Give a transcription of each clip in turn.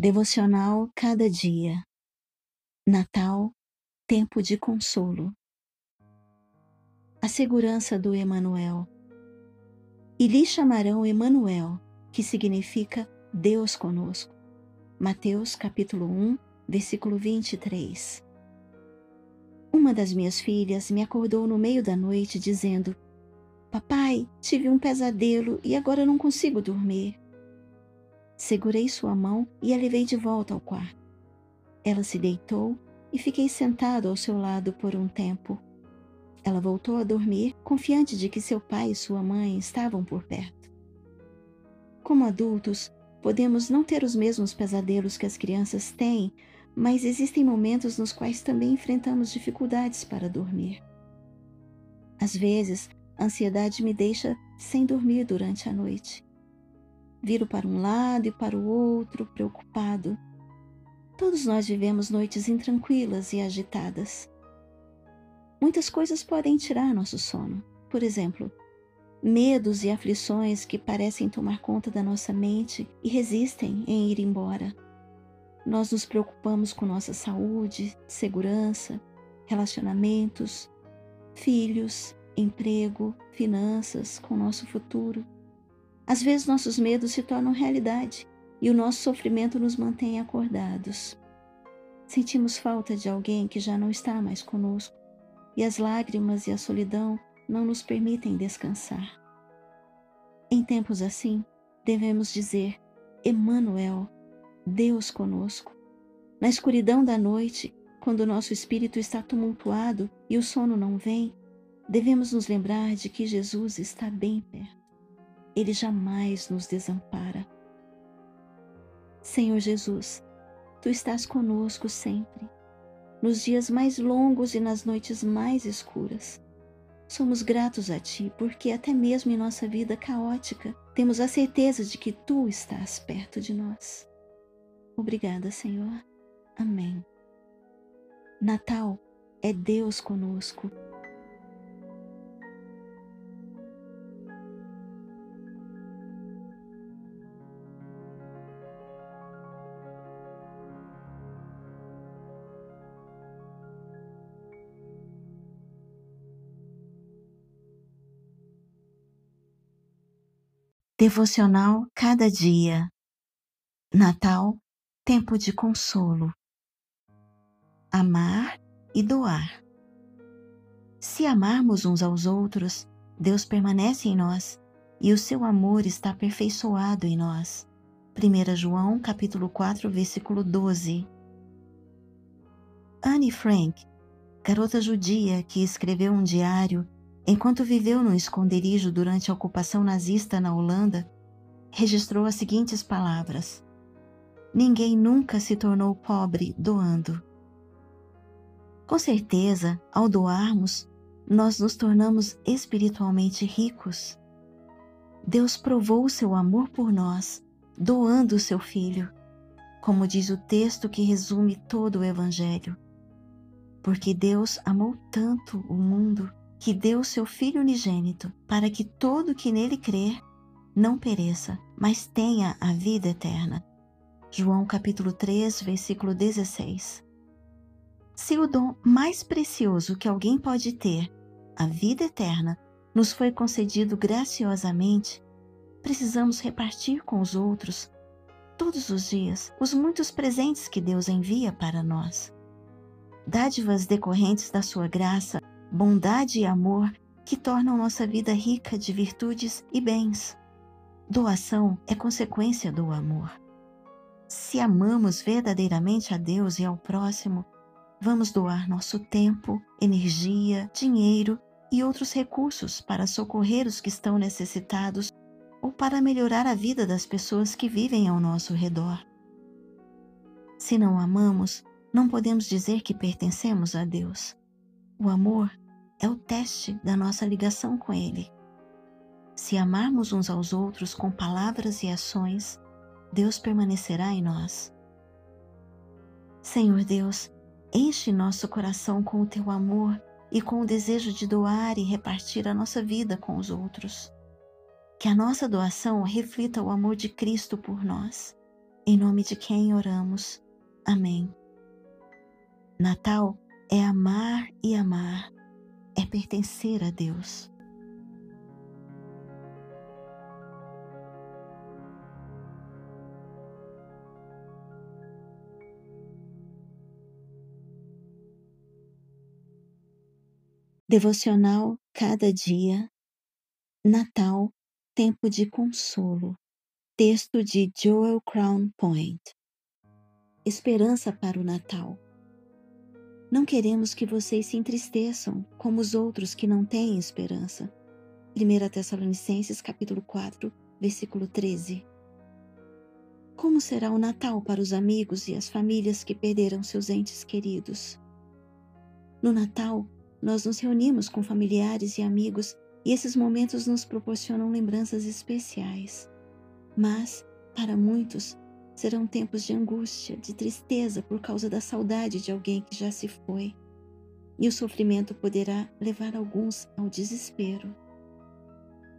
Devocional Cada Dia. Natal, tempo de consolo. A segurança do Emanuel. E lhe chamarão Emanuel, que significa Deus conosco. Mateus capítulo 1, versículo 23. Uma das minhas filhas me acordou no meio da noite dizendo: Papai, tive um pesadelo e agora não consigo dormir. Segurei sua mão e a levei de volta ao quarto. Ela se deitou e fiquei sentado ao seu lado por um tempo. Ela voltou a dormir, confiante de que seu pai e sua mãe estavam por perto. Como adultos, podemos não ter os mesmos pesadelos que as crianças têm, mas existem momentos nos quais também enfrentamos dificuldades para dormir. Às vezes, a ansiedade me deixa sem dormir durante a noite. Viro para um lado e para o outro, preocupado. Todos nós vivemos noites intranquilas e agitadas. Muitas coisas podem tirar nosso sono. Por exemplo, medos e aflições que parecem tomar conta da nossa mente e resistem em ir embora. Nós nos preocupamos com nossa saúde, segurança, relacionamentos, filhos, emprego, finanças, com nosso futuro. Às vezes nossos medos se tornam realidade e o nosso sofrimento nos mantém acordados. Sentimos falta de alguém que já não está mais conosco e as lágrimas e a solidão não nos permitem descansar. Em tempos assim, devemos dizer: Emmanuel, Deus conosco. Na escuridão da noite, quando nosso espírito está tumultuado e o sono não vem, devemos nos lembrar de que Jesus está bem perto. Ele jamais nos desampara. Senhor Jesus, Tu estás conosco sempre, nos dias mais longos e nas noites mais escuras. Somos gratos a Ti porque, até mesmo em nossa vida caótica, temos a certeza de que Tu estás perto de nós. Obrigada, Senhor. Amém. Natal é Deus conosco Devocional Cada Dia. Natal, tempo de consolo. Amar e doar. Se amarmos uns aos outros, Deus permanece em nós e o seu amor está aperfeiçoado em nós. 1 João capítulo 4, versículo 12. Anne Frank, garota judia que escreveu um diário Enquanto viveu num esconderijo durante a ocupação nazista na Holanda, registrou as seguintes palavras: Ninguém nunca se tornou pobre doando. Com certeza, ao doarmos, nós nos tornamos espiritualmente ricos. Deus provou seu amor por nós, doando o seu Filho, como diz o texto que resume todo o Evangelho. Porque Deus amou tanto o mundo que deu seu Filho unigênito, para que todo que nele crer não pereça, mas tenha a vida eterna. João capítulo 3, versículo 16. Se o dom mais precioso que alguém pode ter, a vida eterna, nos foi concedido graciosamente, precisamos repartir com os outros, todos os dias, os muitos presentes que Deus envia para nós. Dádivas decorrentes da sua graça bondade e amor que tornam nossa vida rica de virtudes e bens. Doação é consequência do amor. Se amamos verdadeiramente a Deus e ao próximo, vamos doar nosso tempo, energia, dinheiro e outros recursos para socorrer os que estão necessitados ou para melhorar a vida das pessoas que vivem ao nosso redor. Se não amamos, não podemos dizer que pertencemos a Deus. O amor é o teste da nossa ligação com Ele. Se amarmos uns aos outros com palavras e ações, Deus permanecerá em nós. Senhor Deus, enche nosso coração com o teu amor e com o desejo de doar e repartir a nossa vida com os outros. Que a nossa doação reflita o amor de Cristo por nós. em nome de quem oramos. Amém. Natal é amar e amar, é pertencer a Deus. Devocional Cada Dia, Natal, Tempo de Consolo. Texto de Joel Crown Point. Esperança para o Natal. Não queremos que vocês se entristeçam como os outros que não têm esperança. 1 Tessalonicenses capítulo 4, versículo 13. Como será o Natal para os amigos e as famílias que perderam seus entes queridos? No Natal, nós nos reunimos com familiares e amigos e esses momentos nos proporcionam lembranças especiais. Mas, para muitos, serão tempos de angústia, de tristeza por causa da saudade de alguém que já se foi. E o sofrimento poderá levar alguns ao desespero.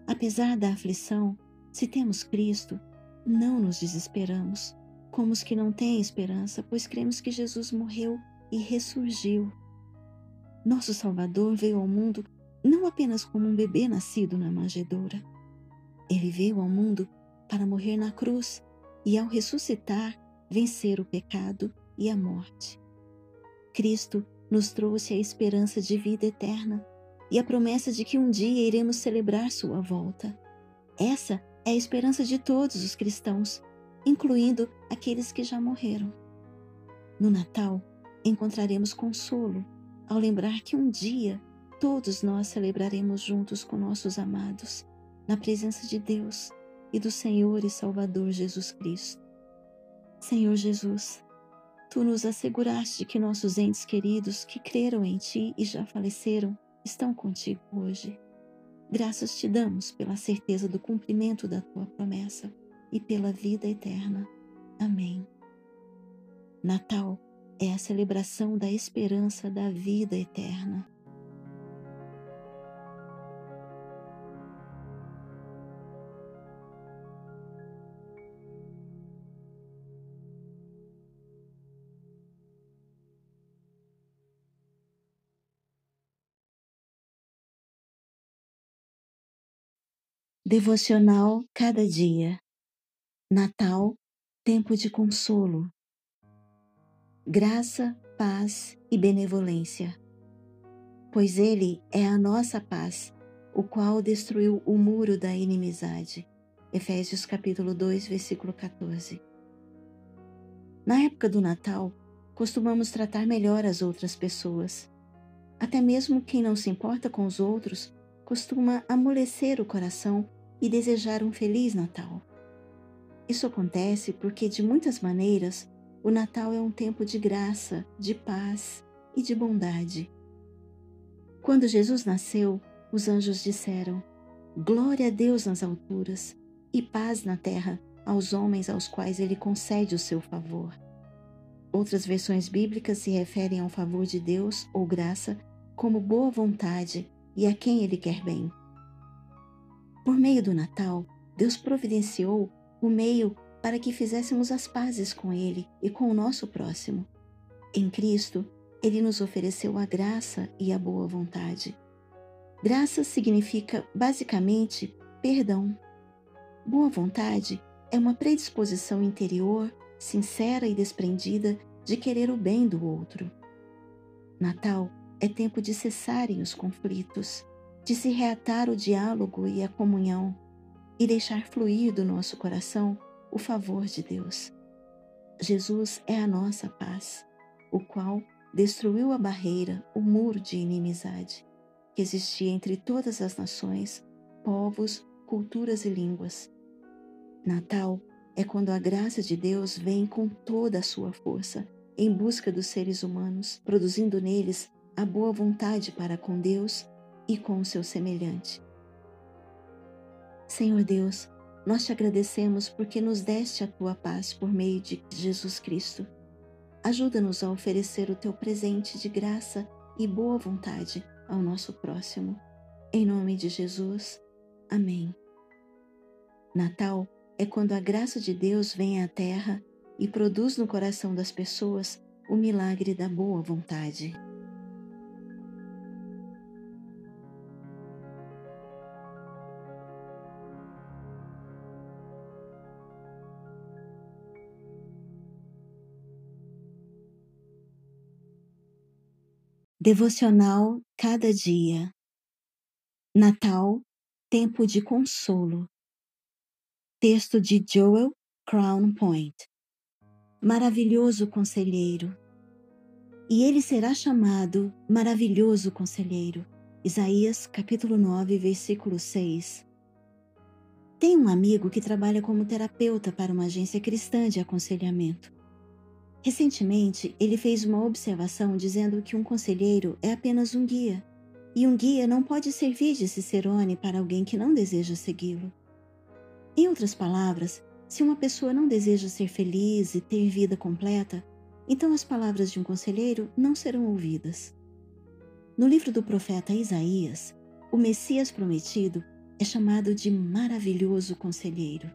Apesar da aflição, se temos Cristo, não nos desesperamos, como os que não têm esperança, pois cremos que Jesus morreu e ressurgiu nosso Salvador veio ao mundo não apenas como um bebê nascido na manjedoura. Ele veio ao mundo para morrer na cruz e, ao ressuscitar, vencer o pecado e a morte. Cristo nos trouxe a esperança de vida eterna e a promessa de que um dia iremos celebrar sua volta. Essa é a esperança de todos os cristãos, incluindo aqueles que já morreram. No Natal, encontraremos consolo ao lembrar que um dia todos nós celebraremos juntos com nossos amados, na presença de Deus e do Senhor e Salvador Jesus Cristo. Senhor Jesus, tu nos asseguraste que nossos entes queridos que creram em ti e já faleceram estão contigo hoje. Graças te damos pela certeza do cumprimento da tua promessa e pela vida eterna. Amém. Natal é a celebração da esperança da vida eterna. Devocional Cada Dia Natal Tempo de Consolo graça, paz e benevolência. Pois Ele é a nossa paz, o qual destruiu o muro da inimizade. Efésios capítulo 2, versículo 14. Na época do Natal, costumamos tratar melhor as outras pessoas. Até mesmo quem não se importa com os outros costuma amolecer o coração e desejar um feliz Natal. Isso acontece porque, de muitas maneiras, o Natal é um tempo de graça, de paz e de bondade. Quando Jesus nasceu, os anjos disseram: Glória a Deus nas alturas e paz na terra aos homens aos quais ele concede o seu favor. Outras versões bíblicas se referem ao favor de Deus ou graça como boa vontade e a quem ele quer bem. Por meio do Natal, Deus providenciou o meio para que fizéssemos as pazes com Ele e com o nosso próximo. Em Cristo, Ele nos ofereceu a graça e a boa vontade. Graça significa, basicamente, perdão. Boa vontade é uma predisposição interior, sincera e desprendida de querer o bem do outro. Natal é tempo de cessarem os conflitos, de se reatar o diálogo e a comunhão e deixar fluir do nosso coração o favor de Deus. Jesus é a nossa paz, o qual destruiu a barreira, o muro de inimizade que existia entre todas as nações, povos, culturas e línguas. Natal é quando a graça de Deus vem com toda a sua força em busca dos seres humanos, produzindo neles a boa vontade para com Deus e com o seu semelhante. Senhor Deus, nós te agradecemos porque nos deste a tua paz por meio de Jesus Cristo. Ajuda-nos a oferecer o teu presente de graça e boa vontade ao nosso próximo. Em nome de Jesus. Amém. Natal é quando a graça de Deus vem à terra e produz no coração das pessoas o milagre da boa vontade. Devocional Cada Dia. Natal Tempo de Consolo. Texto de Joel Crown Point. Maravilhoso Conselheiro. E ele será chamado Maravilhoso Conselheiro. Isaías capítulo 9 versículo 6 Tem um amigo que trabalha como terapeuta para uma agência cristã de aconselhamento. Recentemente, ele fez uma observação dizendo que um conselheiro é apenas um guia, e um guia não pode servir de cicerone para alguém que não deseja segui-lo. Em outras palavras, se uma pessoa não deseja ser feliz e ter vida completa, então as palavras de um conselheiro não serão ouvidas. No livro do profeta Isaías, o Messias prometido é chamado de maravilhoso conselheiro.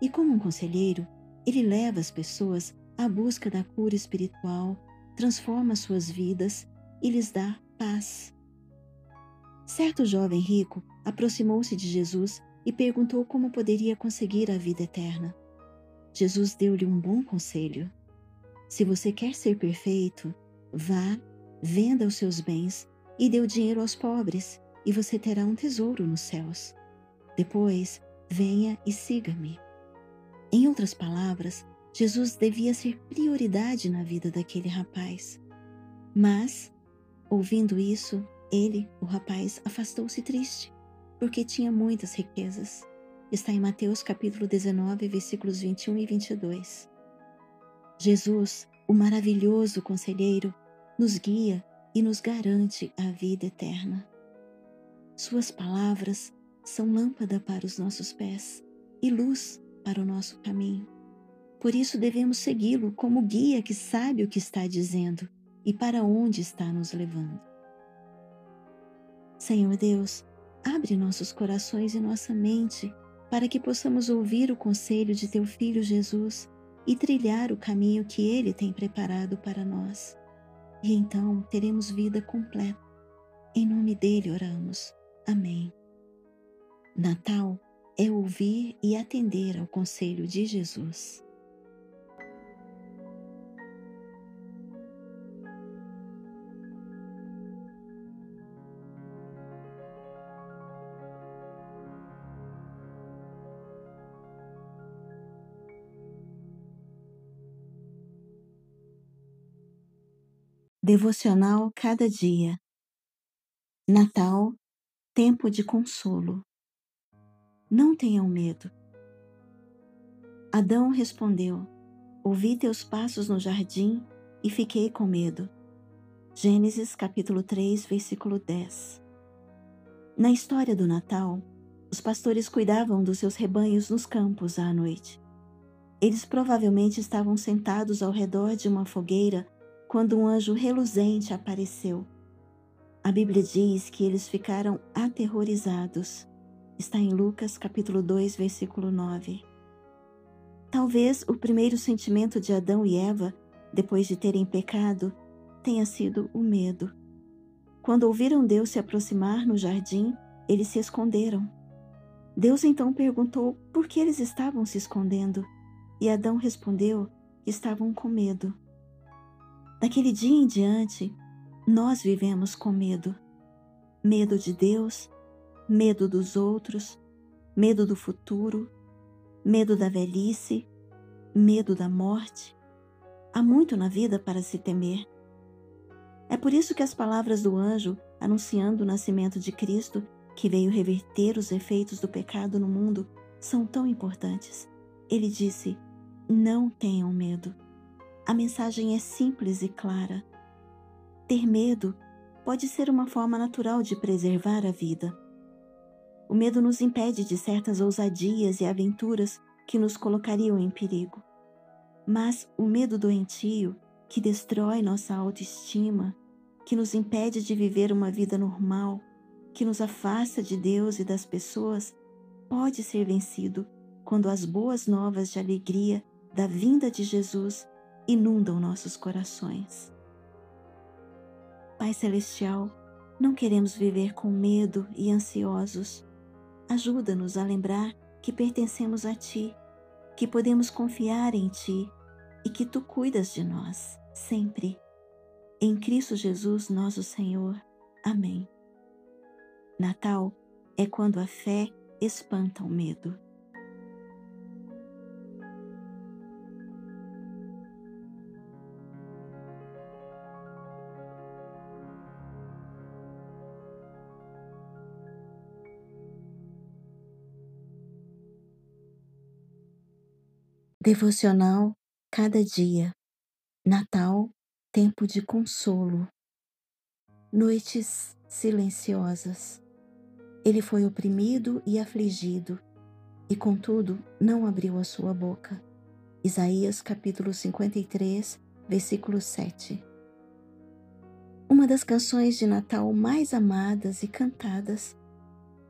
E como um conselheiro, ele leva as pessoas a busca da cura espiritual transforma suas vidas e lhes dá paz. Certo jovem rico aproximou-se de Jesus e perguntou como poderia conseguir a vida eterna. Jesus deu-lhe um bom conselho. Se você quer ser perfeito, vá, venda os seus bens e dê o dinheiro aos pobres, e você terá um tesouro nos céus. Depois, venha e siga-me. Em outras palavras, Jesus devia ser prioridade na vida daquele rapaz. Mas, ouvindo isso, ele, o rapaz, afastou-se triste, porque tinha muitas riquezas. Está em Mateus capítulo 19, versículos 21 e 22. Jesus, o maravilhoso conselheiro, nos guia e nos garante a vida eterna. Suas palavras são lâmpada para os nossos pés e luz para o nosso caminho. Por isso devemos segui-lo como guia que sabe o que está dizendo e para onde está nos levando. Senhor Deus, abre nossos corações e nossa mente para que possamos ouvir o conselho de teu Filho Jesus e trilhar o caminho que ele tem preparado para nós. E então teremos vida completa. Em nome dele oramos. Amém. Natal é ouvir e atender ao conselho de Jesus. Devocional Cada Dia Natal Tempo de Consolo Não tenham medo. Adão respondeu: Ouvi teus passos no jardim e fiquei com medo. Gênesis capítulo 3, versículo 10. Na história do Natal, os pastores cuidavam dos seus rebanhos nos campos à noite. Eles provavelmente estavam sentados ao redor de uma fogueira quando um anjo reluzente apareceu. A Bíblia diz que eles ficaram aterrorizados. Está em Lucas capítulo 2, versículo 9. Talvez o primeiro sentimento de Adão e Eva, depois de terem pecado, tenha sido o medo. Quando ouviram Deus se aproximar no jardim, eles se esconderam. Deus então perguntou por que eles estavam se escondendo, e Adão respondeu que estavam com medo. Daquele dia em diante, nós vivemos com medo. Medo de Deus, medo dos outros, medo do futuro, medo da velhice, medo da morte. Há muito na vida para se temer. É por isso que as palavras do anjo anunciando o nascimento de Cristo, que veio reverter os efeitos do pecado no mundo, são tão importantes. Ele disse: Não tenham medo. A mensagem é simples e clara. Ter medo pode ser uma forma natural de preservar a vida. O medo nos impede de certas ousadias e aventuras que nos colocariam em perigo. Mas o medo doentio, que destrói nossa autoestima, que nos impede de viver uma vida normal, que nos afasta de Deus e das pessoas, pode ser vencido quando as boas novas de alegria da vinda de Jesus inundam nossos corações. Pai Celestial, não queremos viver com medo e ansiosos. Ajuda-nos a lembrar que pertencemos a Ti, que podemos confiar em Ti e que Tu cuidas de nós, sempre. Em Cristo Jesus, nosso Senhor. Amém. Natal é quando a fé espanta o medo. Devocional cada dia. Natal, tempo de consolo. Noites silenciosas. Ele foi oprimido e afligido, e contudo não abriu a sua boca. Isaías capítulo 53, versículo 7. Uma das canções de Natal mais amadas e cantadas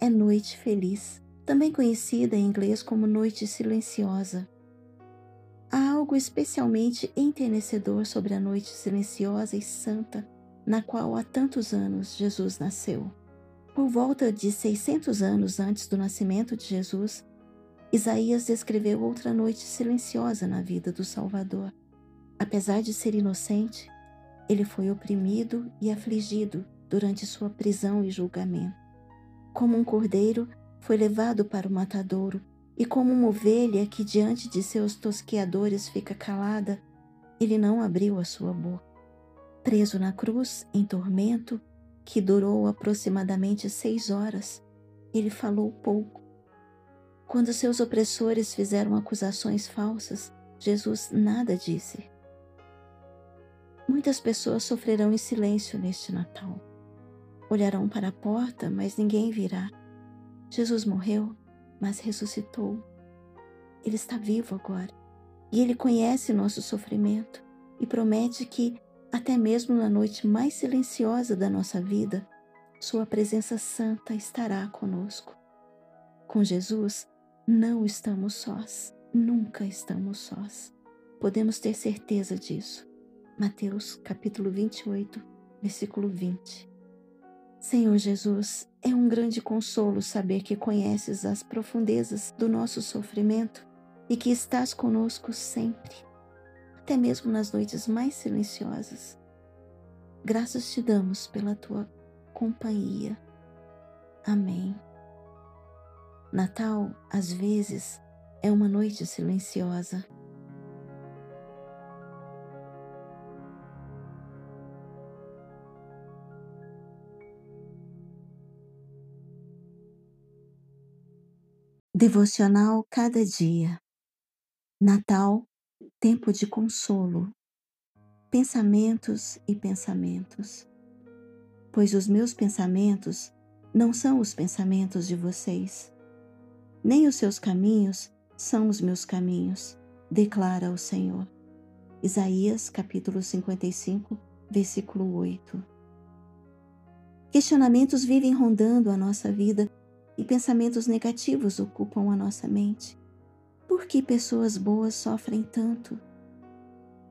é Noite Feliz, também conhecida em inglês como Noite Silenciosa. Há algo especialmente enternecedor sobre a noite silenciosa e santa na qual há tantos anos Jesus nasceu. Por volta de 600 anos antes do nascimento de Jesus, Isaías descreveu outra noite silenciosa na vida do Salvador. Apesar de ser inocente, ele foi oprimido e afligido durante sua prisão e julgamento. Como um cordeiro, foi levado para o matadouro e como uma ovelha que diante de seus tosqueadores fica calada, ele não abriu a sua boca. Preso na cruz, em tormento, que durou aproximadamente seis horas, ele falou pouco. Quando seus opressores fizeram acusações falsas, Jesus nada disse. Muitas pessoas sofrerão em silêncio neste Natal. Olharão para a porta, mas ninguém virá. Jesus morreu mas ressuscitou. Ele está vivo agora e ele conhece nosso sofrimento e promete que, até mesmo na noite mais silenciosa da nossa vida, Sua presença santa estará conosco. Com Jesus, não estamos sós, nunca estamos sós. Podemos ter certeza disso. Mateus capítulo 28, versículo 20. Senhor Jesus, é um grande consolo saber que conheces as profundezas do nosso sofrimento e que estás conosco sempre, até mesmo nas noites mais silenciosas. Graças te damos pela tua companhia. Amém. Natal, às vezes, é uma noite silenciosa Devocional cada dia. Natal, tempo de consolo. Pensamentos e pensamentos. Pois os meus pensamentos não são os pensamentos de vocês, nem os seus caminhos são os meus caminhos, declara o Senhor. Isaías capítulo 55, versículo 8. Questionamentos vivem rondando a nossa vida e pensamentos negativos ocupam a nossa mente. Por que pessoas boas sofrem tanto?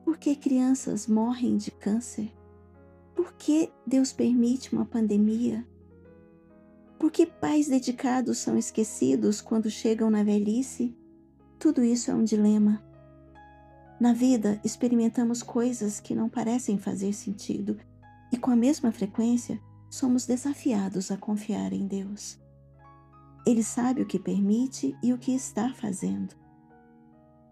Por que crianças morrem de câncer? Por que Deus permite uma pandemia? Por que pais dedicados são esquecidos quando chegam na velhice? Tudo isso é um dilema. Na vida, experimentamos coisas que não parecem fazer sentido e, com a mesma frequência, somos desafiados a confiar em Deus. Ele sabe o que permite e o que está fazendo.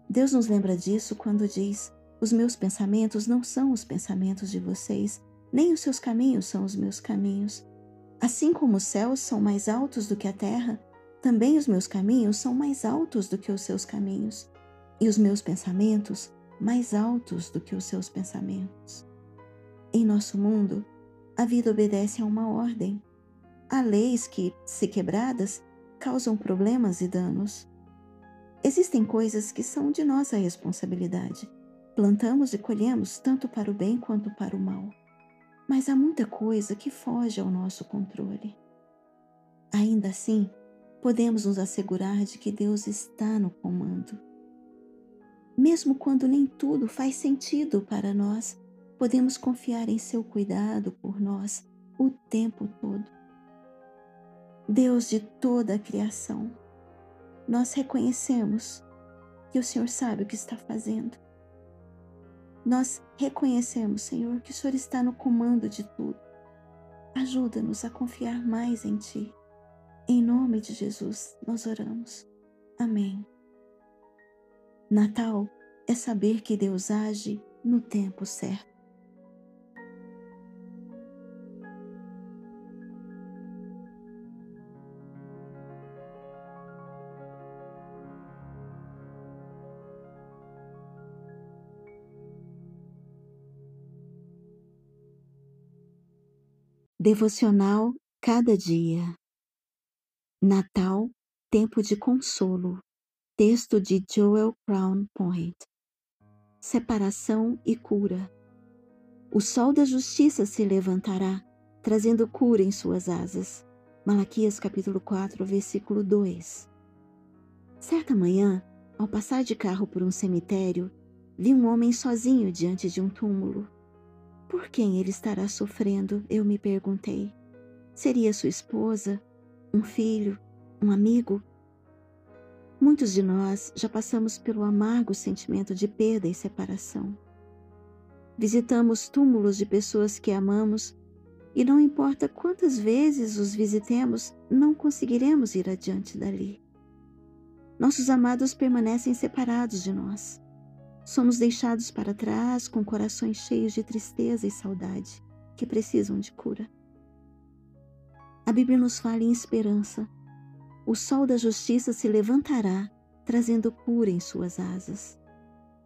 Deus nos lembra disso quando diz: Os meus pensamentos não são os pensamentos de vocês, nem os seus caminhos são os meus caminhos. Assim como os céus são mais altos do que a terra, também os meus caminhos são mais altos do que os seus caminhos, e os meus pensamentos mais altos do que os seus pensamentos. Em nosso mundo, a vida obedece a uma ordem. Há leis que, se quebradas, causam problemas e danos. Existem coisas que são de nossa responsabilidade. Plantamos e colhemos tanto para o bem quanto para o mal. Mas há muita coisa que foge ao nosso controle. Ainda assim, podemos nos assegurar de que Deus está no comando. Mesmo quando nem tudo faz sentido para nós, podemos confiar em seu cuidado por nós o tempo todo. Deus de toda a criação, nós reconhecemos que o Senhor sabe o que está fazendo. Nós reconhecemos, Senhor, que o Senhor está no comando de tudo. Ajuda-nos a confiar mais em Ti. Em nome de Jesus, nós oramos. Amém. Natal é saber que Deus age no tempo certo. Devocional Cada Dia. Natal, Tempo de Consolo. Texto de Joel Crown Point. Separação e cura. O sol da justiça se levantará, trazendo cura em suas asas. Malaquias capítulo 4, versículo 2 Certa manhã, ao passar de carro por um cemitério, vi um homem sozinho diante de um túmulo. Por quem ele estará sofrendo? Eu me perguntei. Seria sua esposa, um filho, um amigo? Muitos de nós já passamos pelo amargo sentimento de perda e separação. Visitamos túmulos de pessoas que amamos e não importa quantas vezes os visitemos, não conseguiremos ir adiante dali. Nossos amados permanecem separados de nós. Somos deixados para trás com corações cheios de tristeza e saudade que precisam de cura. A Bíblia nos fala em esperança. O sol da justiça se levantará, trazendo cura em suas asas.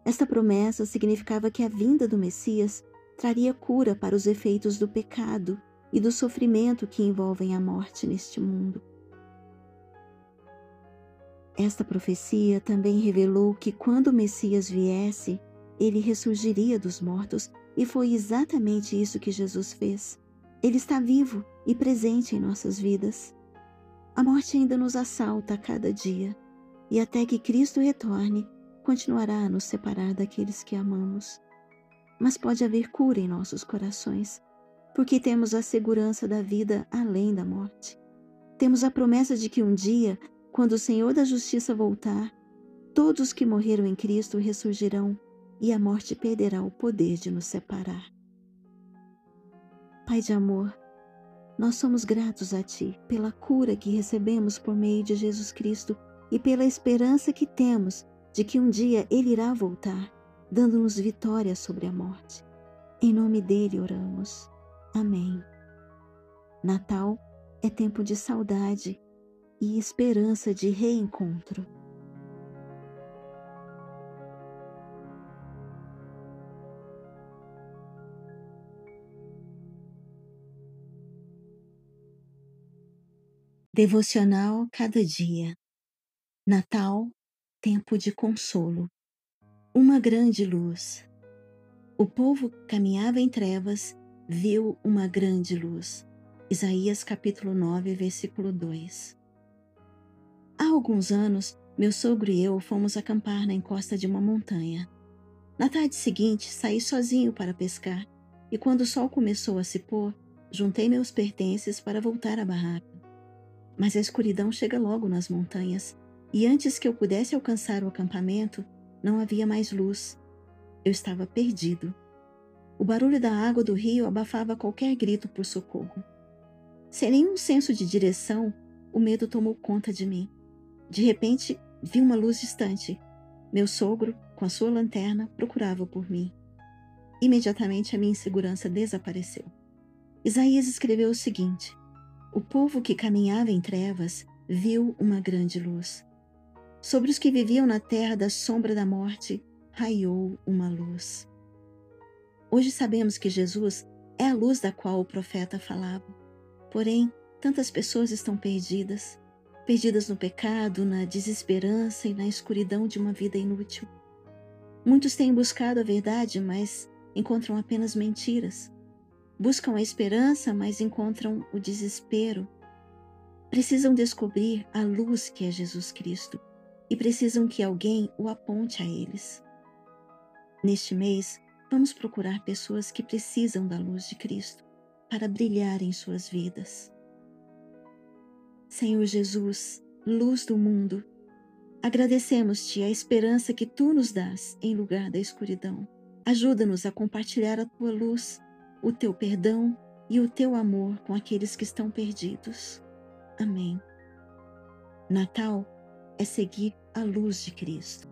Esta promessa significava que a vinda do Messias traria cura para os efeitos do pecado e do sofrimento que envolvem a morte neste mundo. Esta profecia também revelou que quando o Messias viesse, ele ressurgiria dos mortos, e foi exatamente isso que Jesus fez. Ele está vivo e presente em nossas vidas. A morte ainda nos assalta a cada dia, e até que Cristo retorne, continuará a nos separar daqueles que amamos. Mas pode haver cura em nossos corações, porque temos a segurança da vida além da morte. Temos a promessa de que um dia quando o Senhor da Justiça voltar, todos que morreram em Cristo ressurgirão e a morte perderá o poder de nos separar. Pai de amor, nós somos gratos a Ti pela cura que recebemos por meio de Jesus Cristo e pela esperança que temos de que um dia Ele irá voltar, dando-nos vitória sobre a morte. Em nome dele oramos. Amém. Natal é tempo de saudade e esperança de reencontro. Devocional cada dia. Natal, tempo de consolo. Uma grande luz. O povo caminhava em trevas, viu uma grande luz. Isaías capítulo 9, versículo 2. Há alguns anos, meu sogro e eu fomos acampar na encosta de uma montanha. Na tarde seguinte, saí sozinho para pescar e, quando o sol começou a se pôr, juntei meus pertences para voltar à barraca. Mas a escuridão chega logo nas montanhas e, antes que eu pudesse alcançar o acampamento, não havia mais luz. Eu estava perdido. O barulho da água do rio abafava qualquer grito por socorro. Sem nenhum senso de direção, o medo tomou conta de mim. De repente, vi uma luz distante. Meu sogro, com a sua lanterna, procurava por mim. Imediatamente a minha insegurança desapareceu. Isaías escreveu o seguinte: O povo que caminhava em trevas viu uma grande luz. Sobre os que viviam na terra da sombra da morte, raiou uma luz. Hoje sabemos que Jesus é a luz da qual o profeta falava. Porém, tantas pessoas estão perdidas, perdidas no pecado, na desesperança e na escuridão de uma vida inútil. Muitos têm buscado a verdade, mas encontram apenas mentiras. Buscam a esperança, mas encontram o desespero. Precisam descobrir a luz que é Jesus Cristo e precisam que alguém o aponte a eles. Neste mês, vamos procurar pessoas que precisam da luz de Cristo para brilhar em suas vidas. Senhor Jesus, luz do mundo, agradecemos-te a esperança que tu nos dás em lugar da escuridão. Ajuda-nos a compartilhar a tua luz, o teu perdão e o teu amor com aqueles que estão perdidos. Amém. Natal é seguir a luz de Cristo.